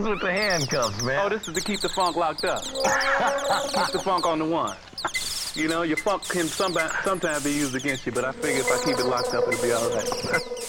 What's with the handcuffs, man? Oh, this is to keep the funk locked up. keep the funk on the one. You know, your funk can sometimes be used against you, but I figure if I keep it locked up, it'll be all right.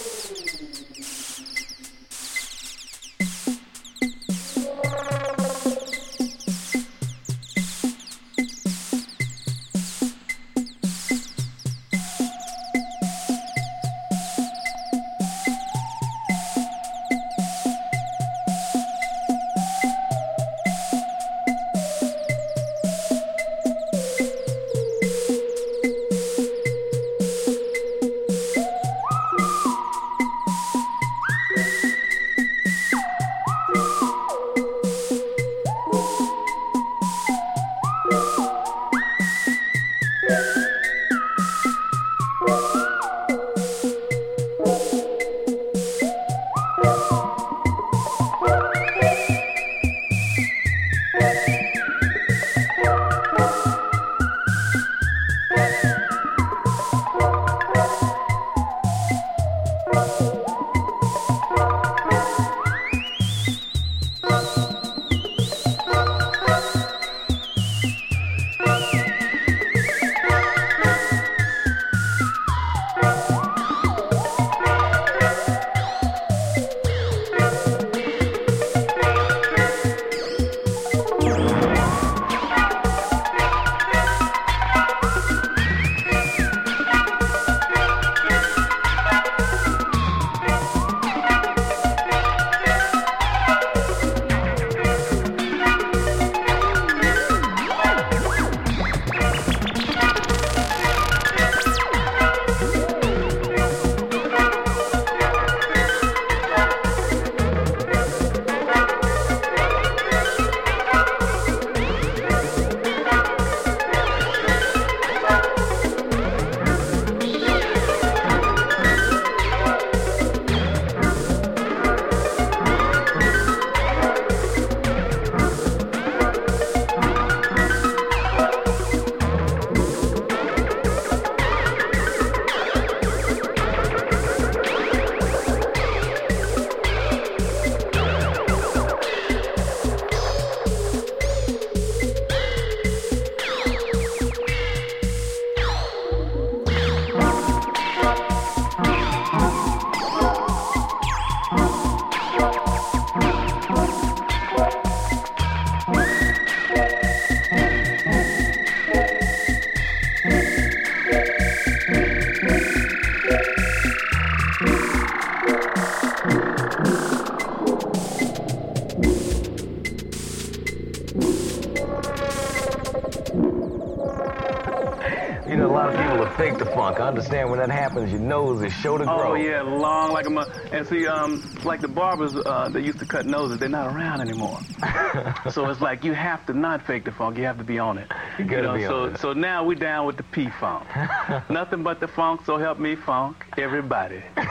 understand when that happens, your nose is sure to grow. Oh yeah, long like a mo- and see, um, like the barbers uh, that used to cut noses, they're not around anymore. so it's like you have to not fake the funk. You have to be on it. You gotta know, be so on it. so now we're down with the P funk. Nothing but the funk. So help me funk everybody.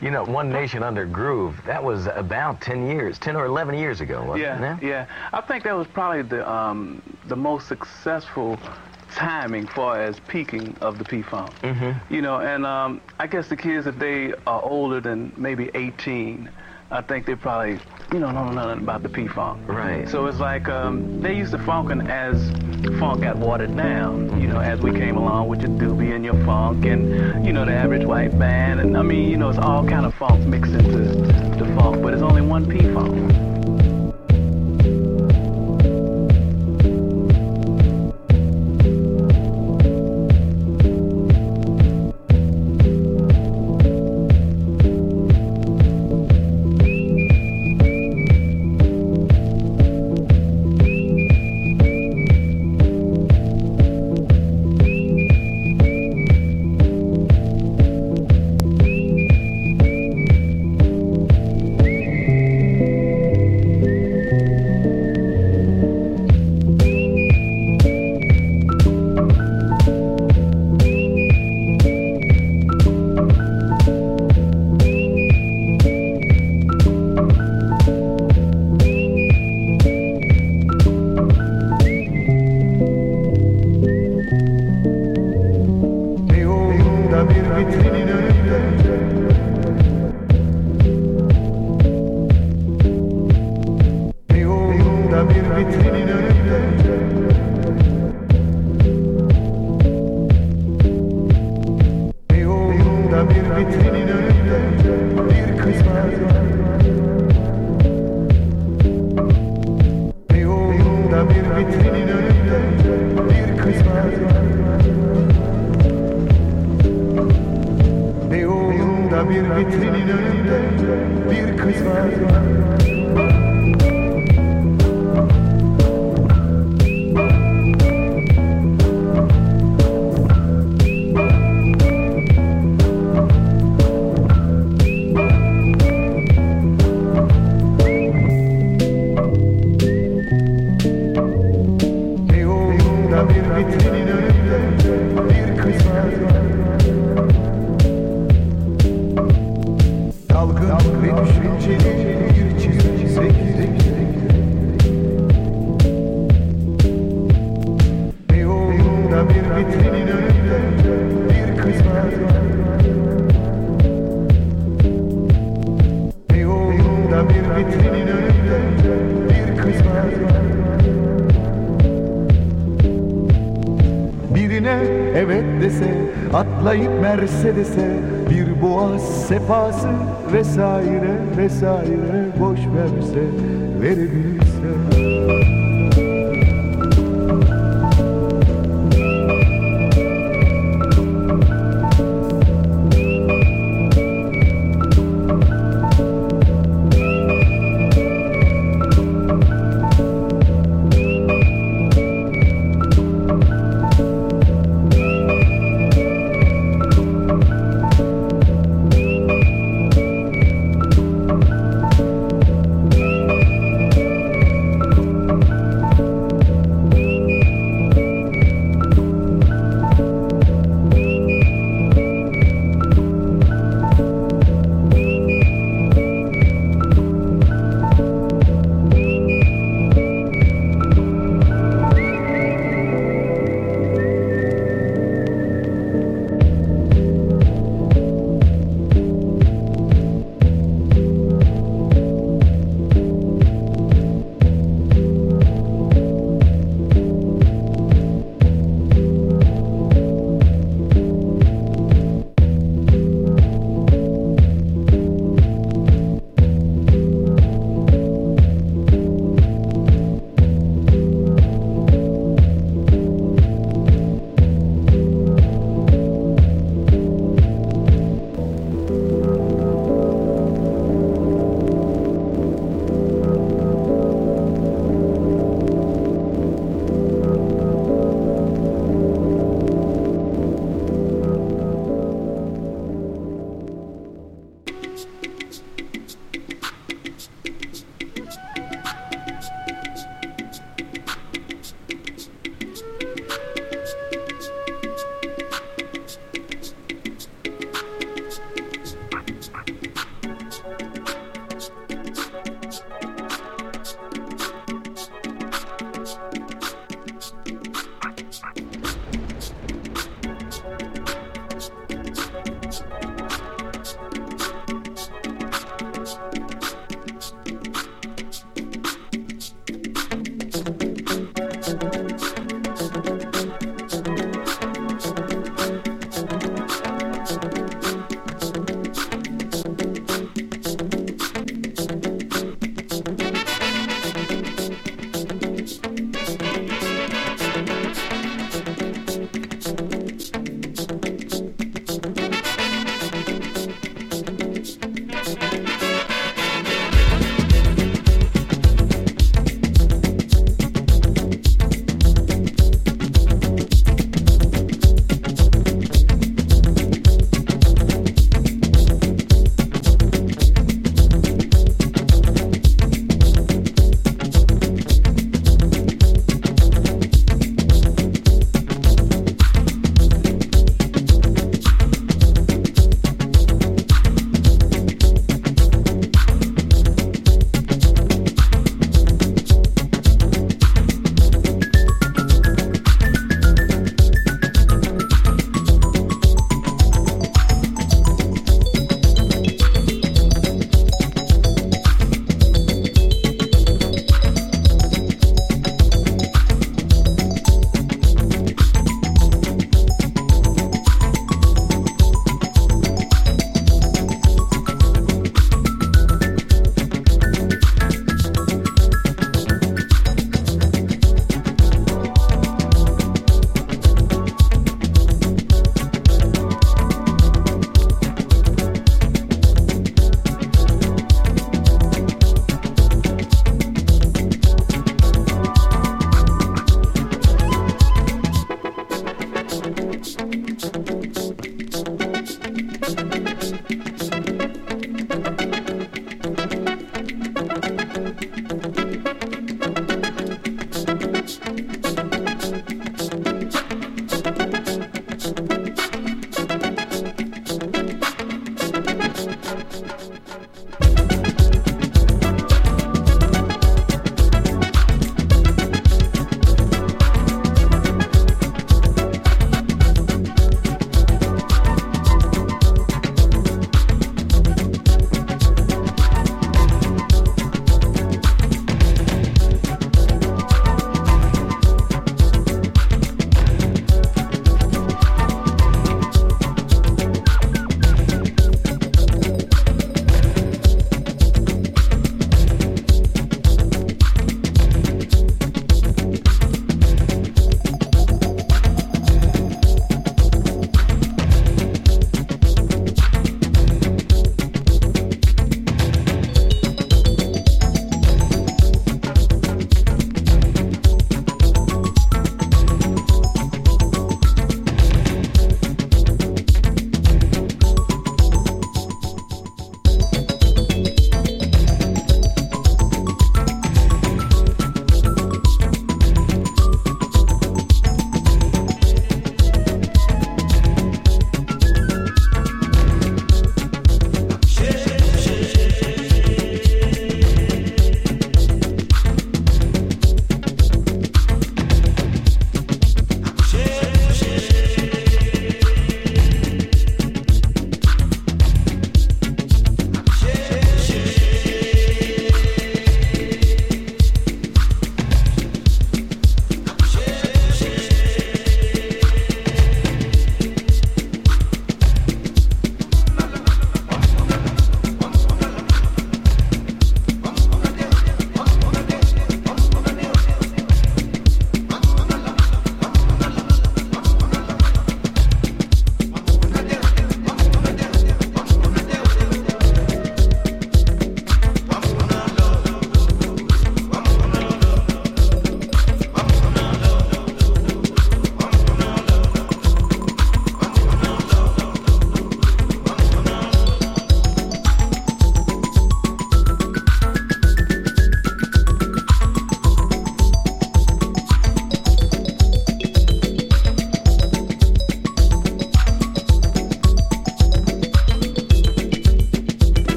You know, One Nation Under Groove, that was about 10 years, 10 or 11 years ago, wasn't Yeah, it? yeah. I think that was probably the um, the most successful timing far as peaking of the P Funk. Mm-hmm. You know, and um, I guess the kids, if they are older than maybe 18, I think they probably, you know, don't know nothing about the P Funk. Right. So it's like um, they used to funkin' as funk got watered down, you know, as we came along with your doobie and your funk and, you know, the average white band. And I mean, you know, it's all kind of funk mixed into the funk, but it's only one P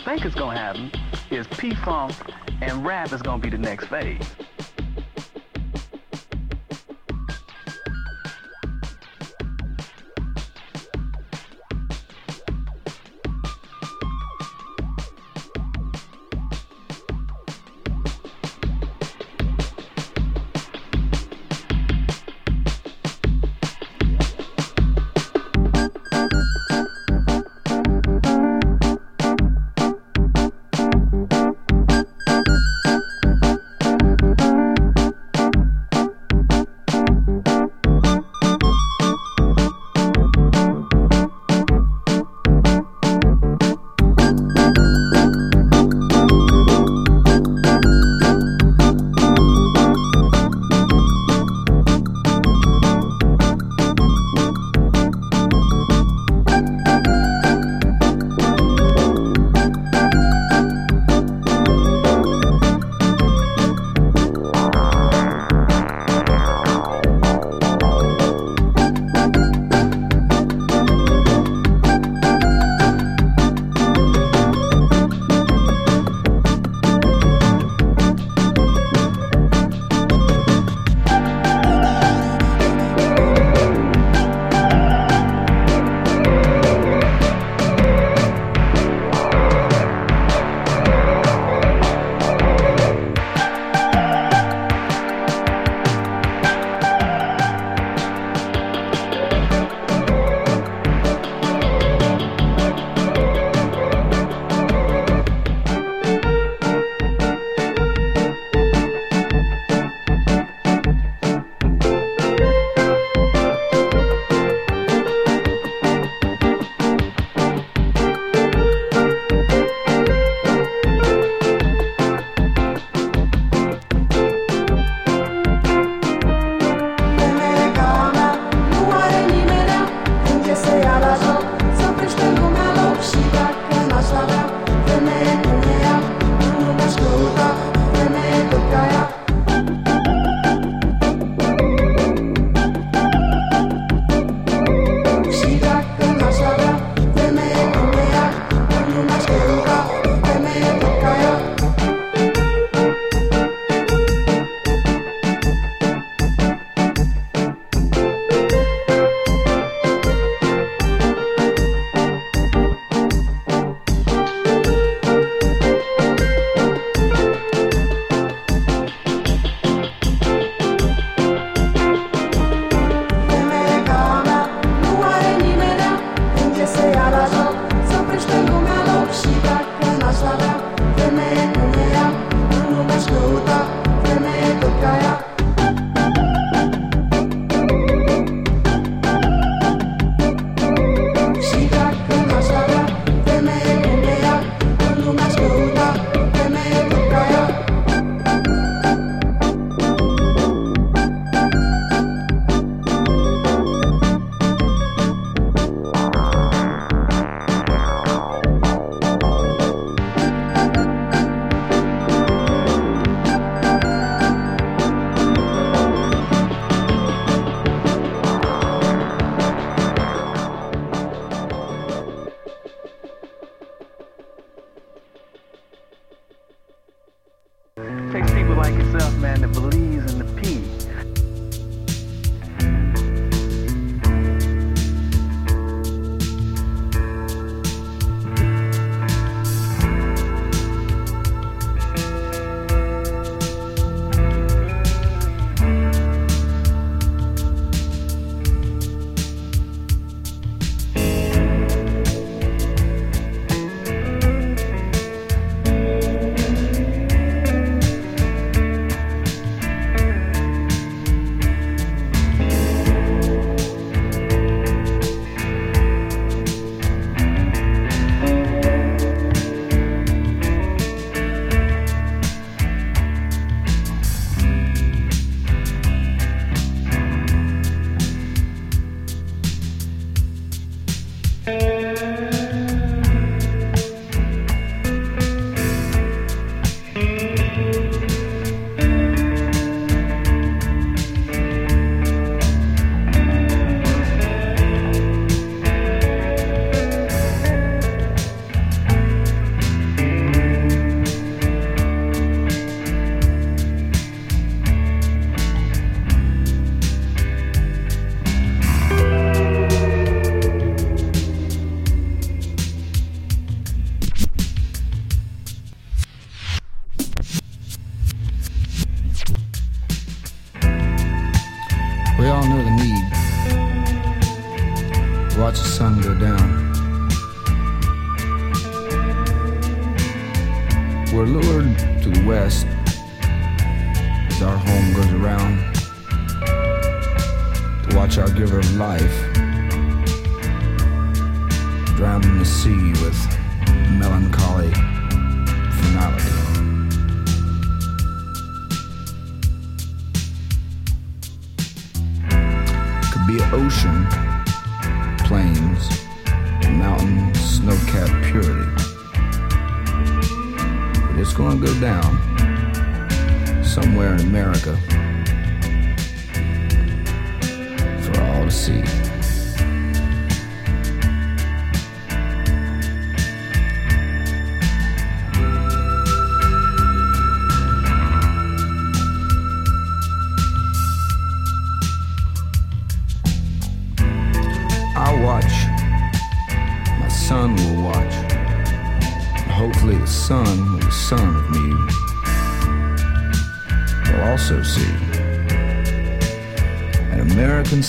think is going to happen is P-Funk and rap is going to be the next phase.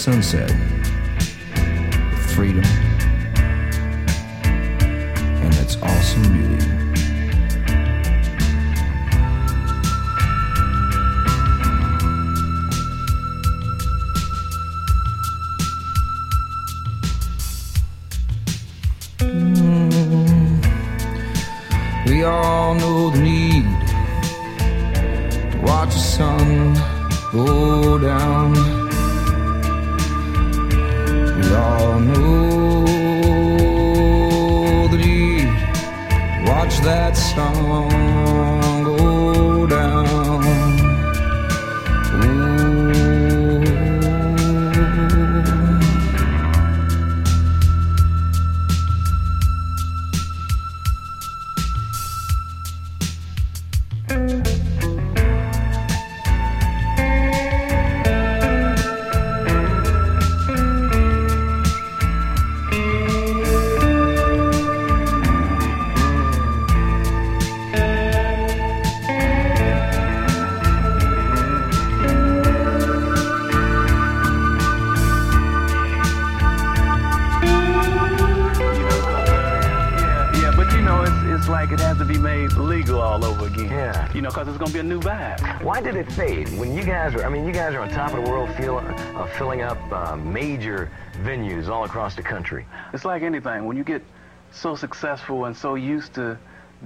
Sunset uh, filling up uh, major venues all across the country. It's like anything. When you get so successful and so used to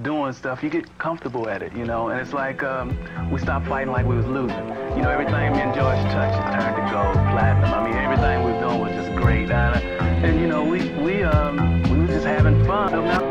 doing stuff, you get comfortable at it, you know. And it's like um, we stopped fighting like we was losing. You know, everything me and George touched turned to gold, platinum. I mean, everything we were doing was just great. And, and you know, we we um we were just having fun.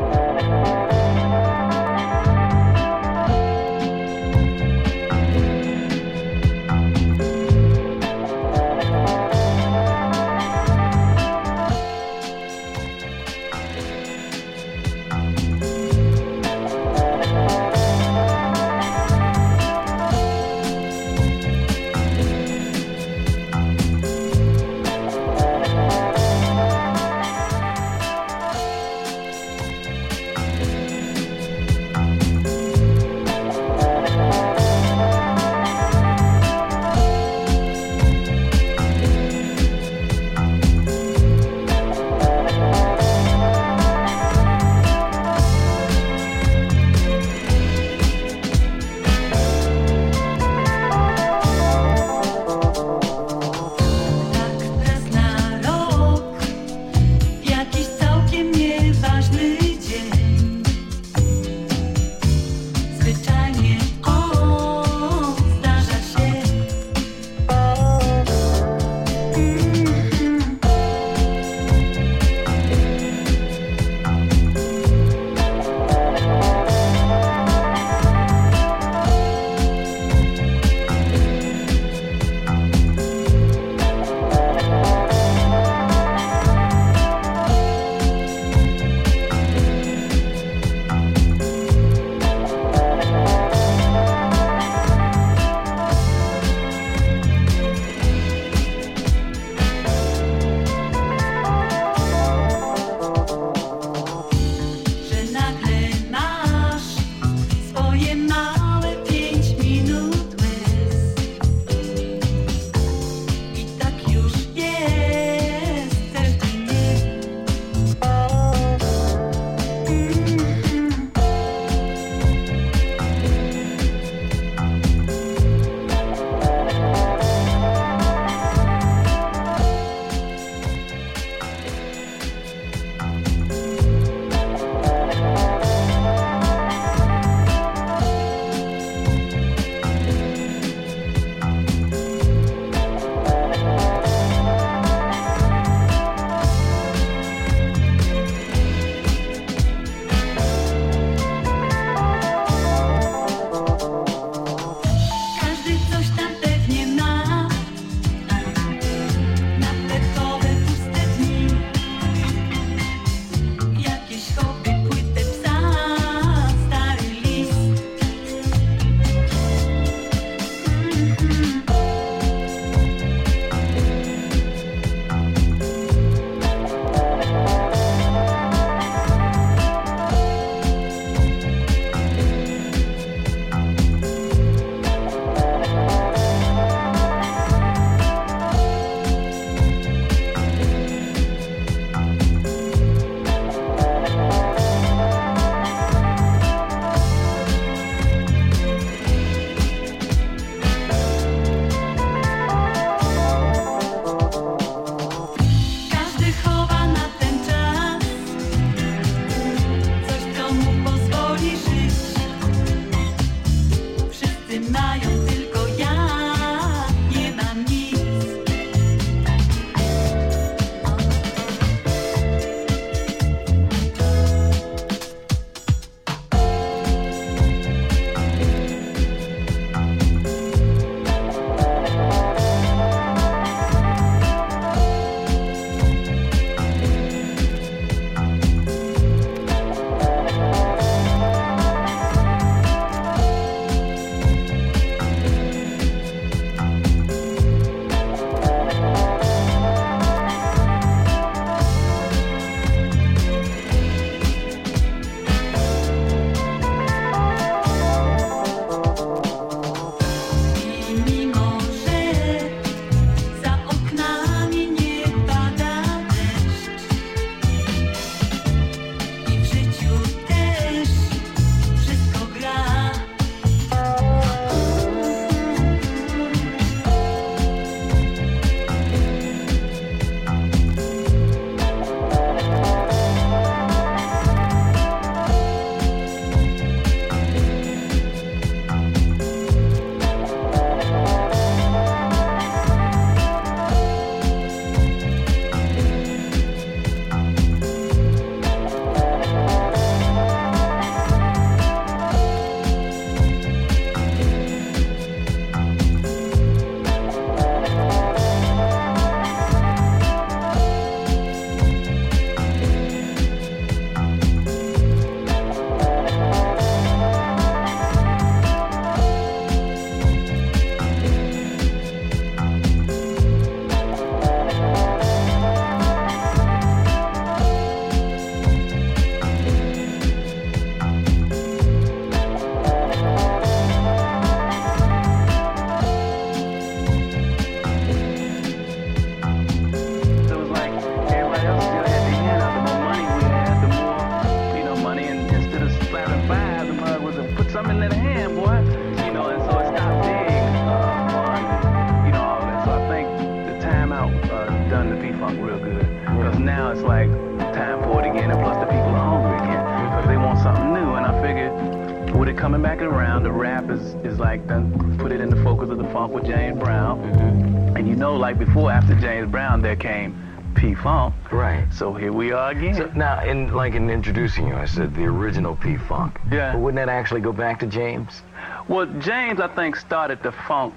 There came P Funk. Right. So here we are again. So now, in like in introducing you, I said the original P Funk. Yeah. But wouldn't that actually go back to James? Well, James, I think, started the funk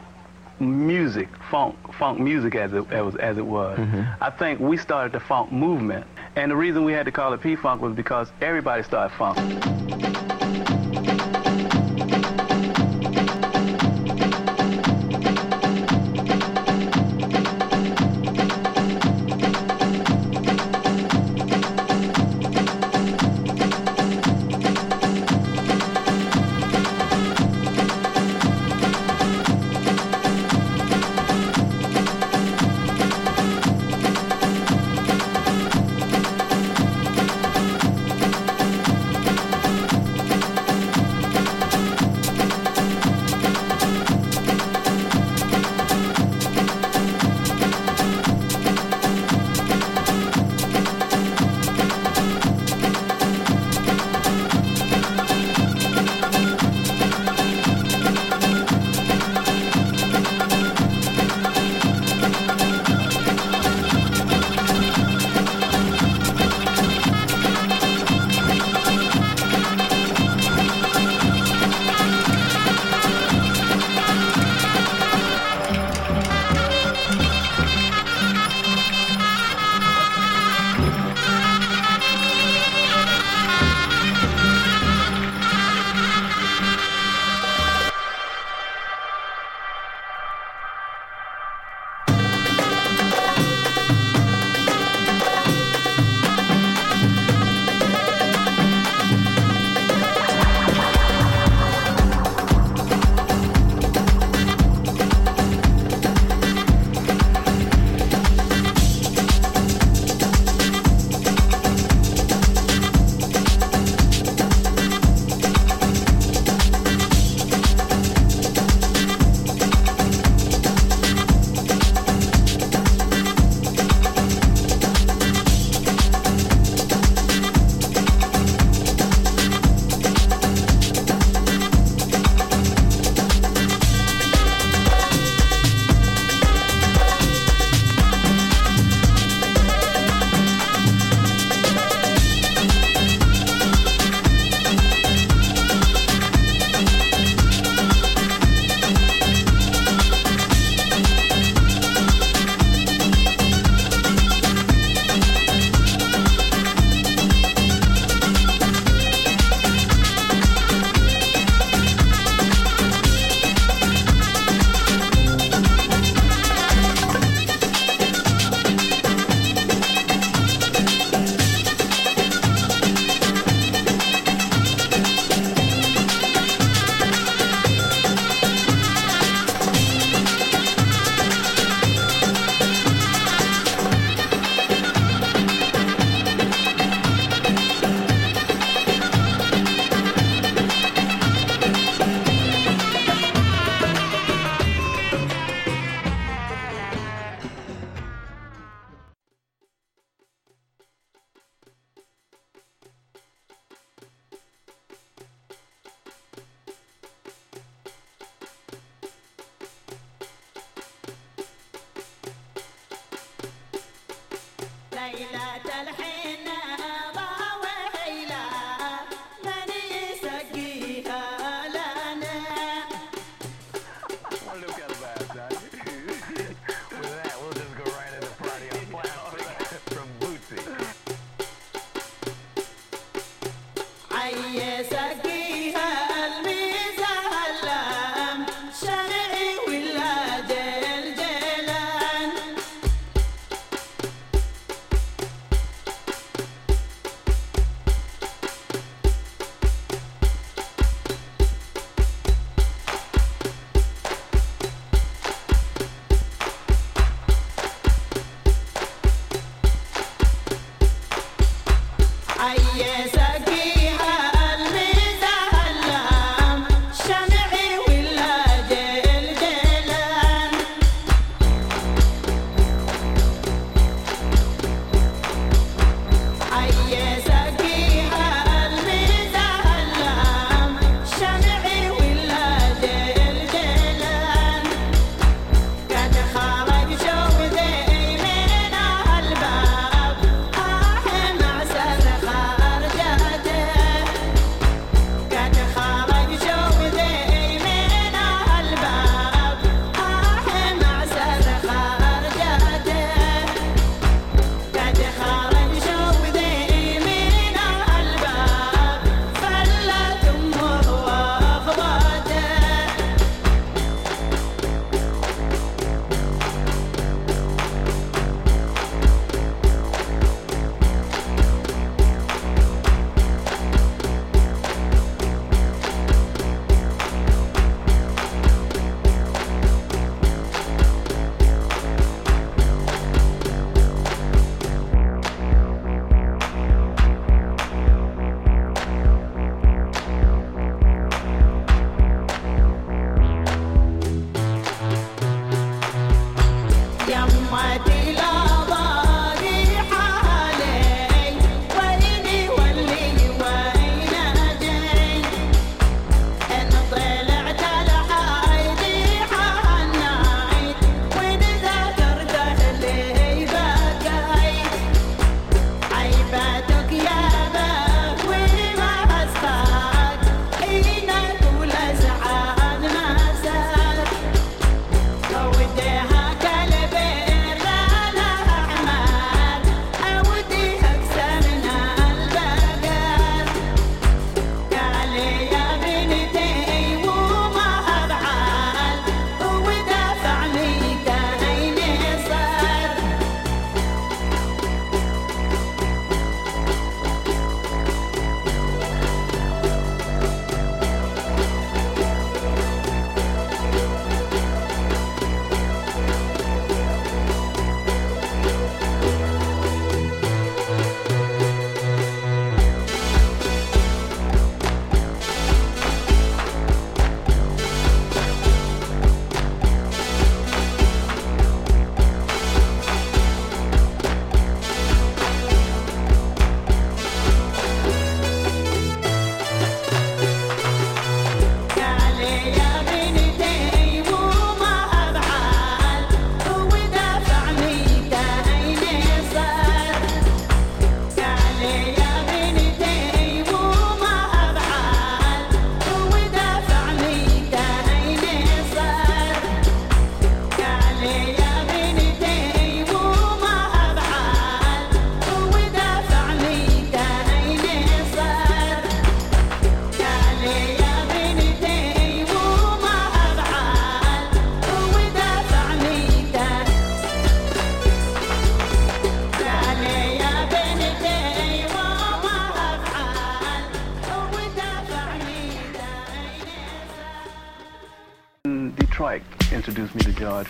music, funk, funk music as it, as, as it was. Mm-hmm. I think we started the funk movement. And the reason we had to call it P-Funk was because everybody started funk.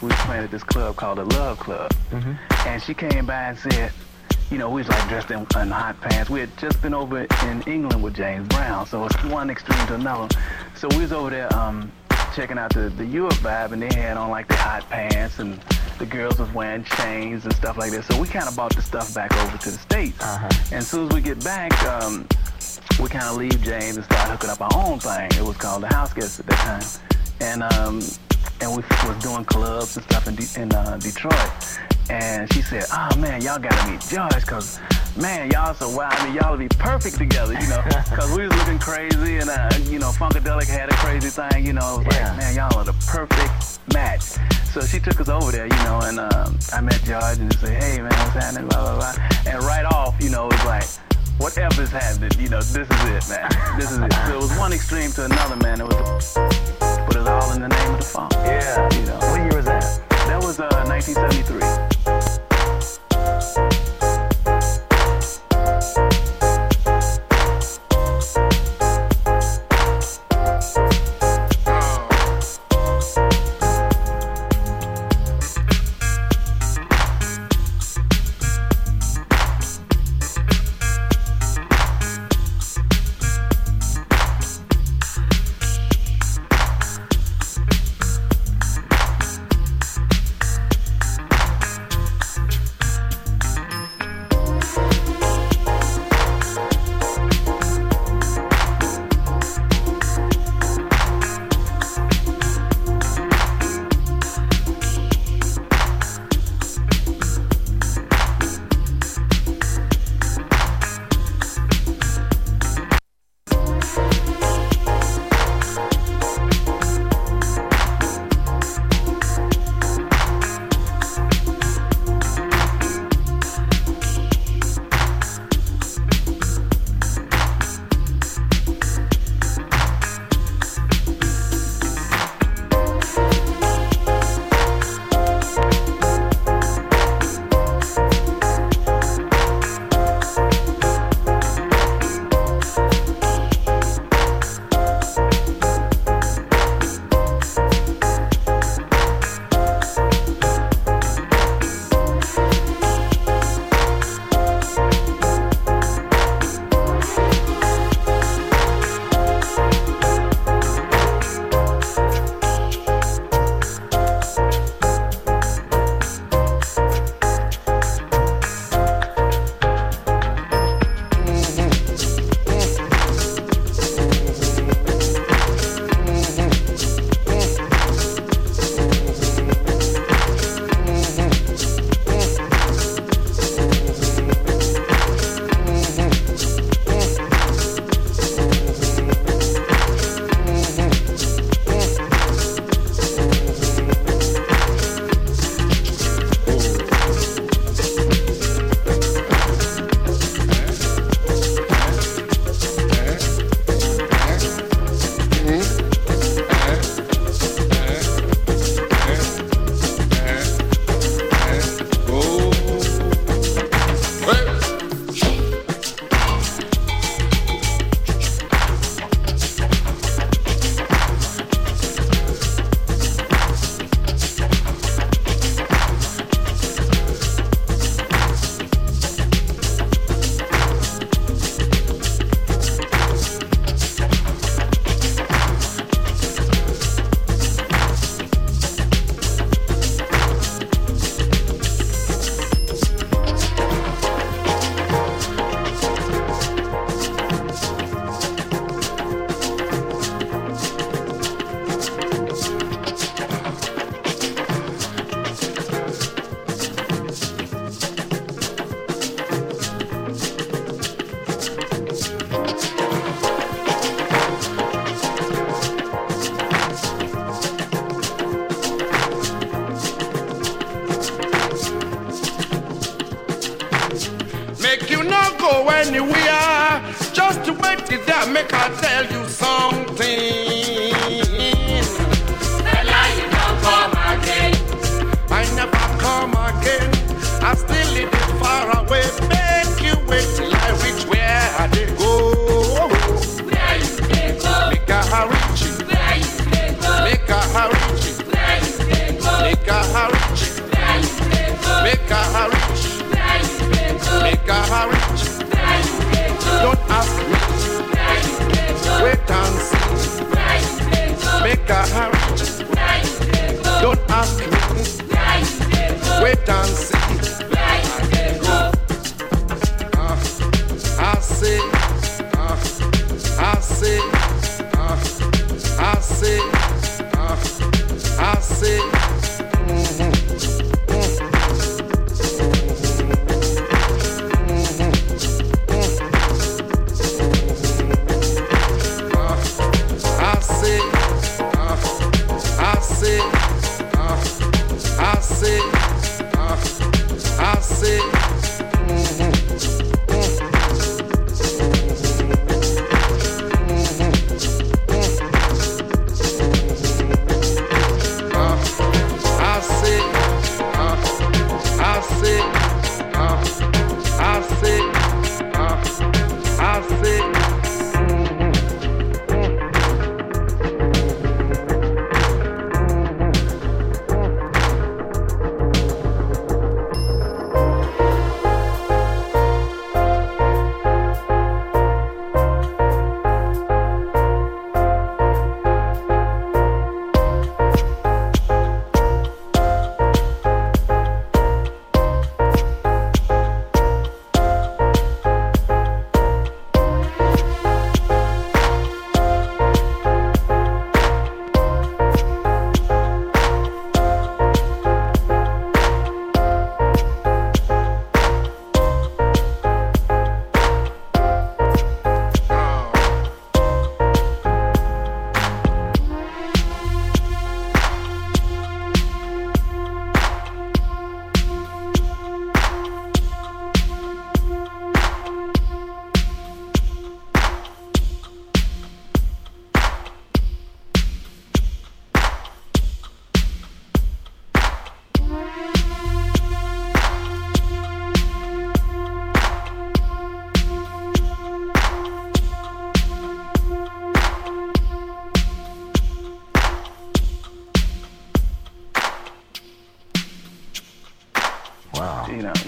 We was playing at this club called the Love Club, and she came by and said, you know, we was like dressed in, in hot pants. We had just been over in England with James Brown, so it's one extreme to another. So we was over there um, checking out the the Europe vibe, and they had on like the hot pants, and the girls was wearing chains and stuff like that. So we kind of bought the stuff back over to the states. And as soon as we get back, um, we kind of leave James and start hooking up our own thing. It was called the House Guests at that time, and um, and we was doing clubs and stuff in, De- in uh, Detroit. And she said, "Oh man, y'all gotta meet George, cause man, y'all so wild. I mean, y'all would be perfect together, you know, cause we was looking crazy, and uh, you know, Funkadelic had a crazy thing, you know. It was Yeah. like, man, y'all are the perfect match. So she took us over there, you know, and um, I met George and said, hey man, what's happening, blah blah blah. And right off, you know, it was like. Whatever's happening, you know, this is it, man. This is it. So it was one extreme to another, man. It was, but all in the name of the funk. Yeah. You know. What year was that? That was uh, 1973.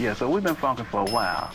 Yeah, so we've been funking for a while.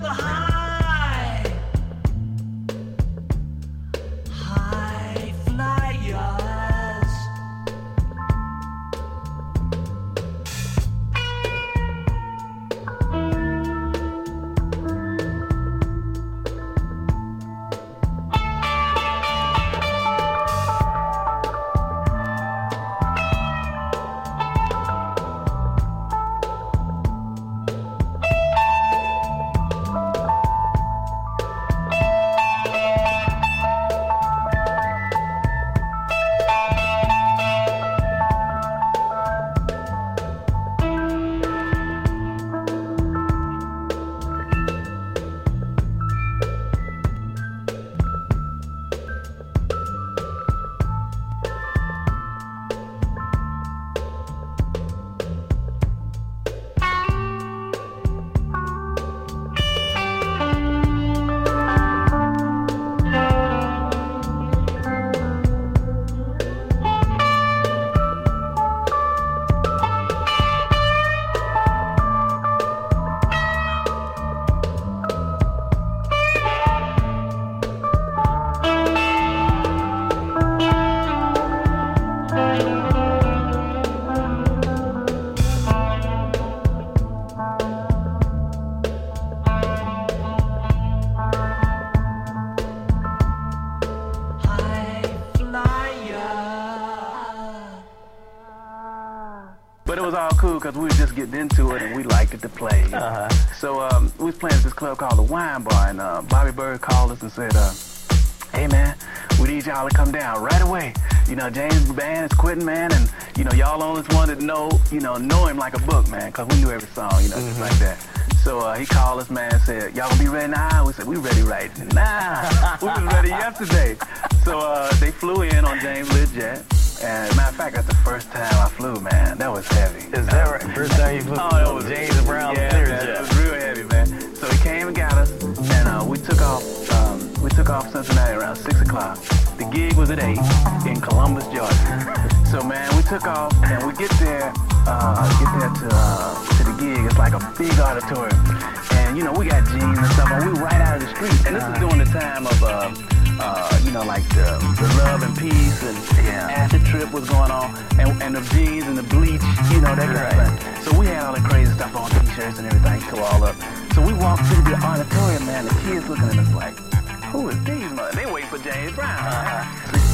The high, cool because we were just getting into it and we liked it to play. Uh-huh. So um, we was playing at this club called the Wine Bar, and uh, Bobby Byrd called us and said, uh, "Hey man, we need y'all to come down right away. You know, James band is quitting, man, and you know y'all only wanted to know, you know, know him like a book, man, because we knew every song, you know, just like that." So uh, he called us, man, and said, "Y'all gonna be ready now?" We said, "We ready right now. we was ready yesterday." So uh, they flew in on James Lear Jet. And matter of fact, that's the first time I flew, man. That was heavy. Is that right? First time you flew Oh, that was James Brown yeah, Clear man, Jet. It was real heavy, man. So he came and got us, and uh, we took off. Um, we took off Cincinnati around six o'clock. The gig was at eight in Columbus, Georgia. so man, we took off, and we get there. Uh, get there to uh, to the gig. It's like a big auditorium, and you know we got jeans and stuff, and we right out of the street. And this is during the time of. Uh, you know, like the, the love and peace and yeah. acid trip was going on, and, and the jeans and the bleach, you know, that kind of thing. So we had all the crazy stuff on t-shirts and everything, to all up. So we walked through the auditorium, man. The kids looking at us like, who is these mother? They waiting for James Brown. Witajcie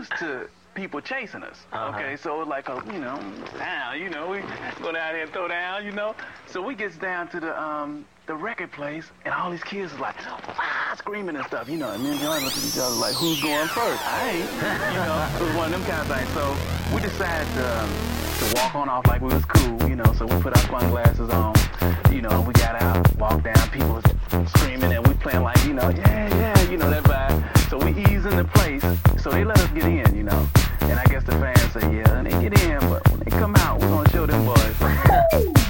used to people chasing us. Okay, so it like a, you know, down. You know, we go down there and throw down. You know, so we gets down to the um the record place, and all these kids is like, ah, screaming and stuff. You know, and me and John look at each other like, who's going first? I ain't. You know, it was one of them kind of things. So we decided to. Um, to walk on off like we was cool, you know. So we put our sunglasses on, you know, we got out, walked down, people was screaming, and we playing like, you know, yeah, yeah, you know that vibe. So we ease in the place, so they let us get in, you know. And I guess the fans say, yeah, and they get in, but when they come out, we're gonna show them boys.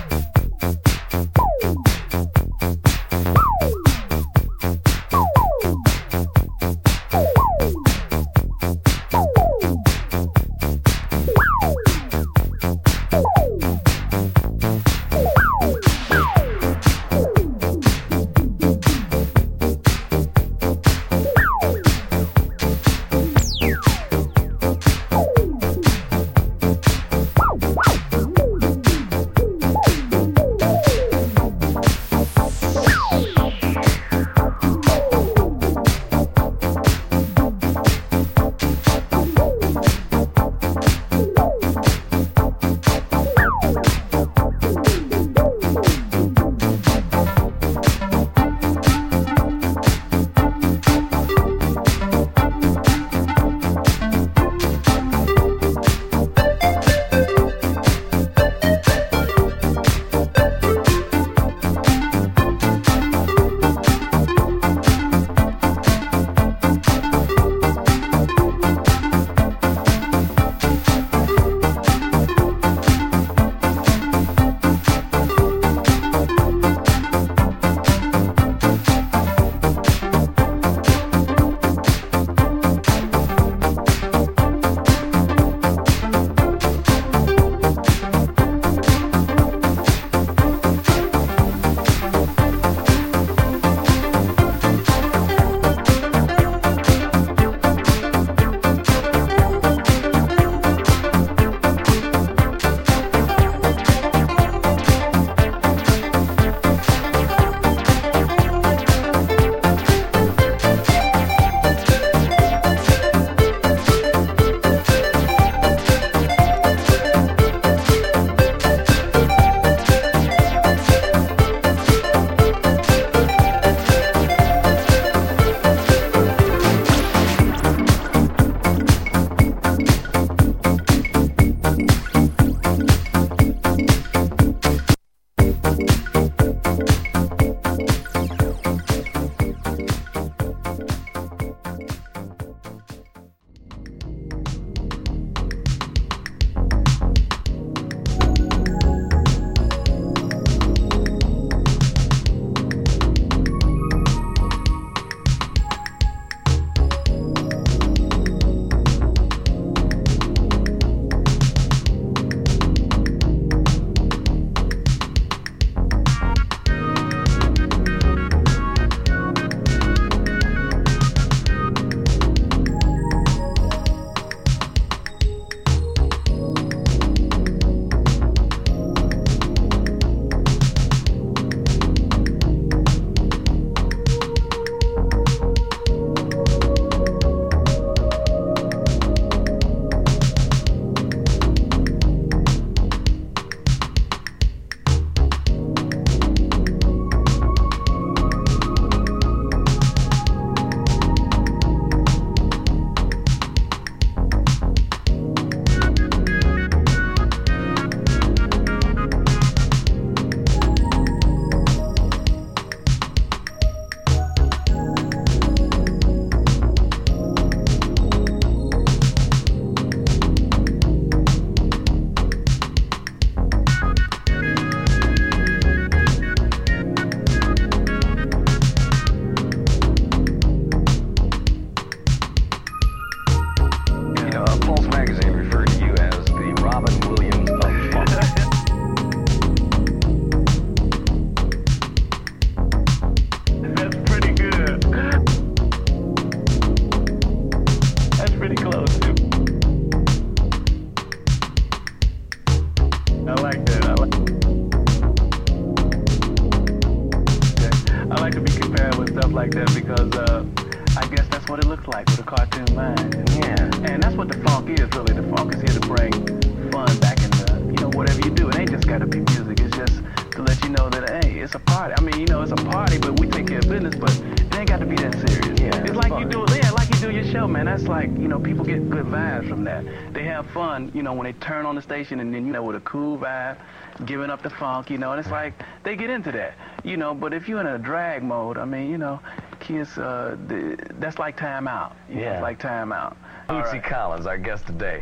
and then, you know, with a cool vibe, giving up the funk, you know, and it's like, they get into that, you know, but if you're in a drag mode, I mean, you know, kids, uh, the, that's like time out. You know, Yeah. It's like time out. All Bootsy right. Collins, our guest today.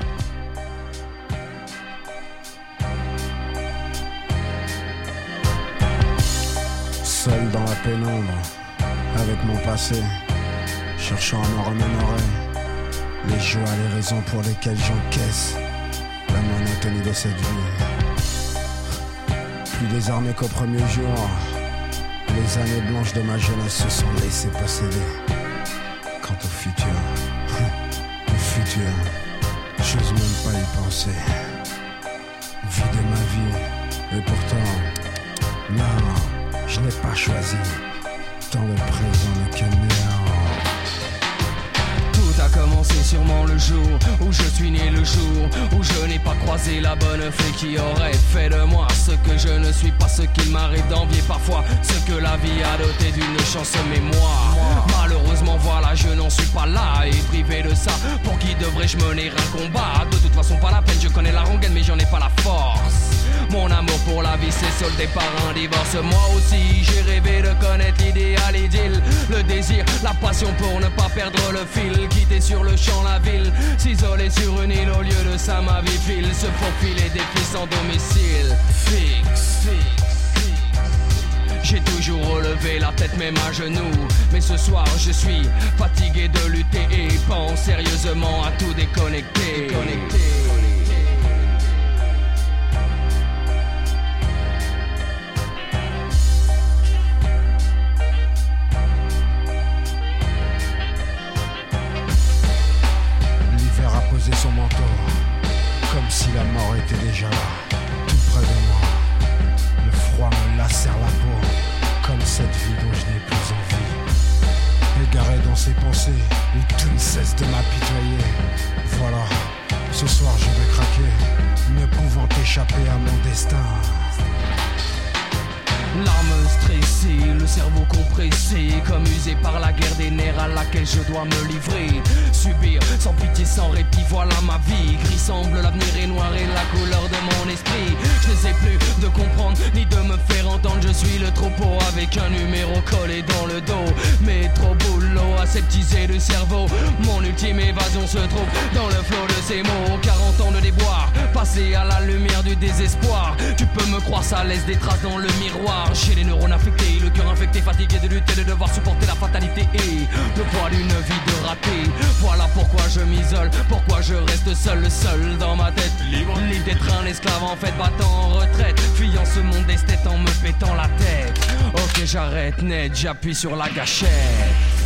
Seul dans la pénombre, avec mon passé, cherchant à me remémorer les joies, les raisons pour lesquelles j'encaisse de cette vie. Plus désarmé qu'au premier jour, les années blanches de ma jeunesse se sont laissées posséder. Quant au futur, le futur, j'ose même pas y penser. Vider ma vie, et pourtant, non, je n'ai pas choisi. Tant le sûrement le jour où je suis né, le jour où je n'ai pas croisé la bonne fée qui aurait fait de moi ce que je ne suis pas, ce qu'il m'arrive d'envier parfois, ce que la vie a doté d'une chance, mais moi, malheureusement, voilà, je n'en suis pas là et privé de ça. Pour qui devrais-je mener un combat? De toute façon, pas la peine, je connais la rengaine, mais j'en ai pas la force. Mon amour pour la vie s'est soldé par un divorce. Moi aussi, j'ai rêvé de connaître l'idéal idylle. Le désir, la passion pour ne pas perdre le fil. Quitter sur le champ la ville, s'isoler sur une île au lieu de ça, ma vie file. Se faufiler des filles sans domicile. Fixe, fixe. J'ai toujours relevé la tête même à genoux Mais ce soir je suis fatigué de lutter Et pense sérieusement à tout Déconnecter. Déjà là, tout près de moi. Le froid me lacère la peau, comme cette vie dont je n'ai plus envie. Égaré dans ses pensées, où tout ne cesse de m'apitoyer. Voilà, ce soir je vais craquer, ne pouvant échapper à mon destin. Larmes stressées, le cerveau compressé Comme usé par la guerre des nerfs à laquelle je dois me livrer. Subir sans pitié, sans répit, voilà ma vie. Gris semble, l'avenir est noir et la couleur de mon esprit. Je ne sais plus de comprendre ni de me faire entendre. Je suis le troupeau avec un numéro collé dans le dos. Mais trop boulot, aseptisé le cerveau. Mon ultime évasion se trouve dans le flot de ces mots. 40 ans de déboire, passé à la lumière du désespoir. Tu peux me croire, ça laisse des traces dans le miroir Les neurones affectés, le cœur infecté, fatigué de lutter, de devoir supporter la fatalité Et le poids d'une vie de raté. Voilà pourquoi je m'isole, pourquoi je reste seul, seul dans ma tête. Libre, libre d'être un esclave en fait, battant en retraite Fuyant ce monde d'esthète en me pétant la tête. Ok j'arrête net, j'appuie sur la gâchette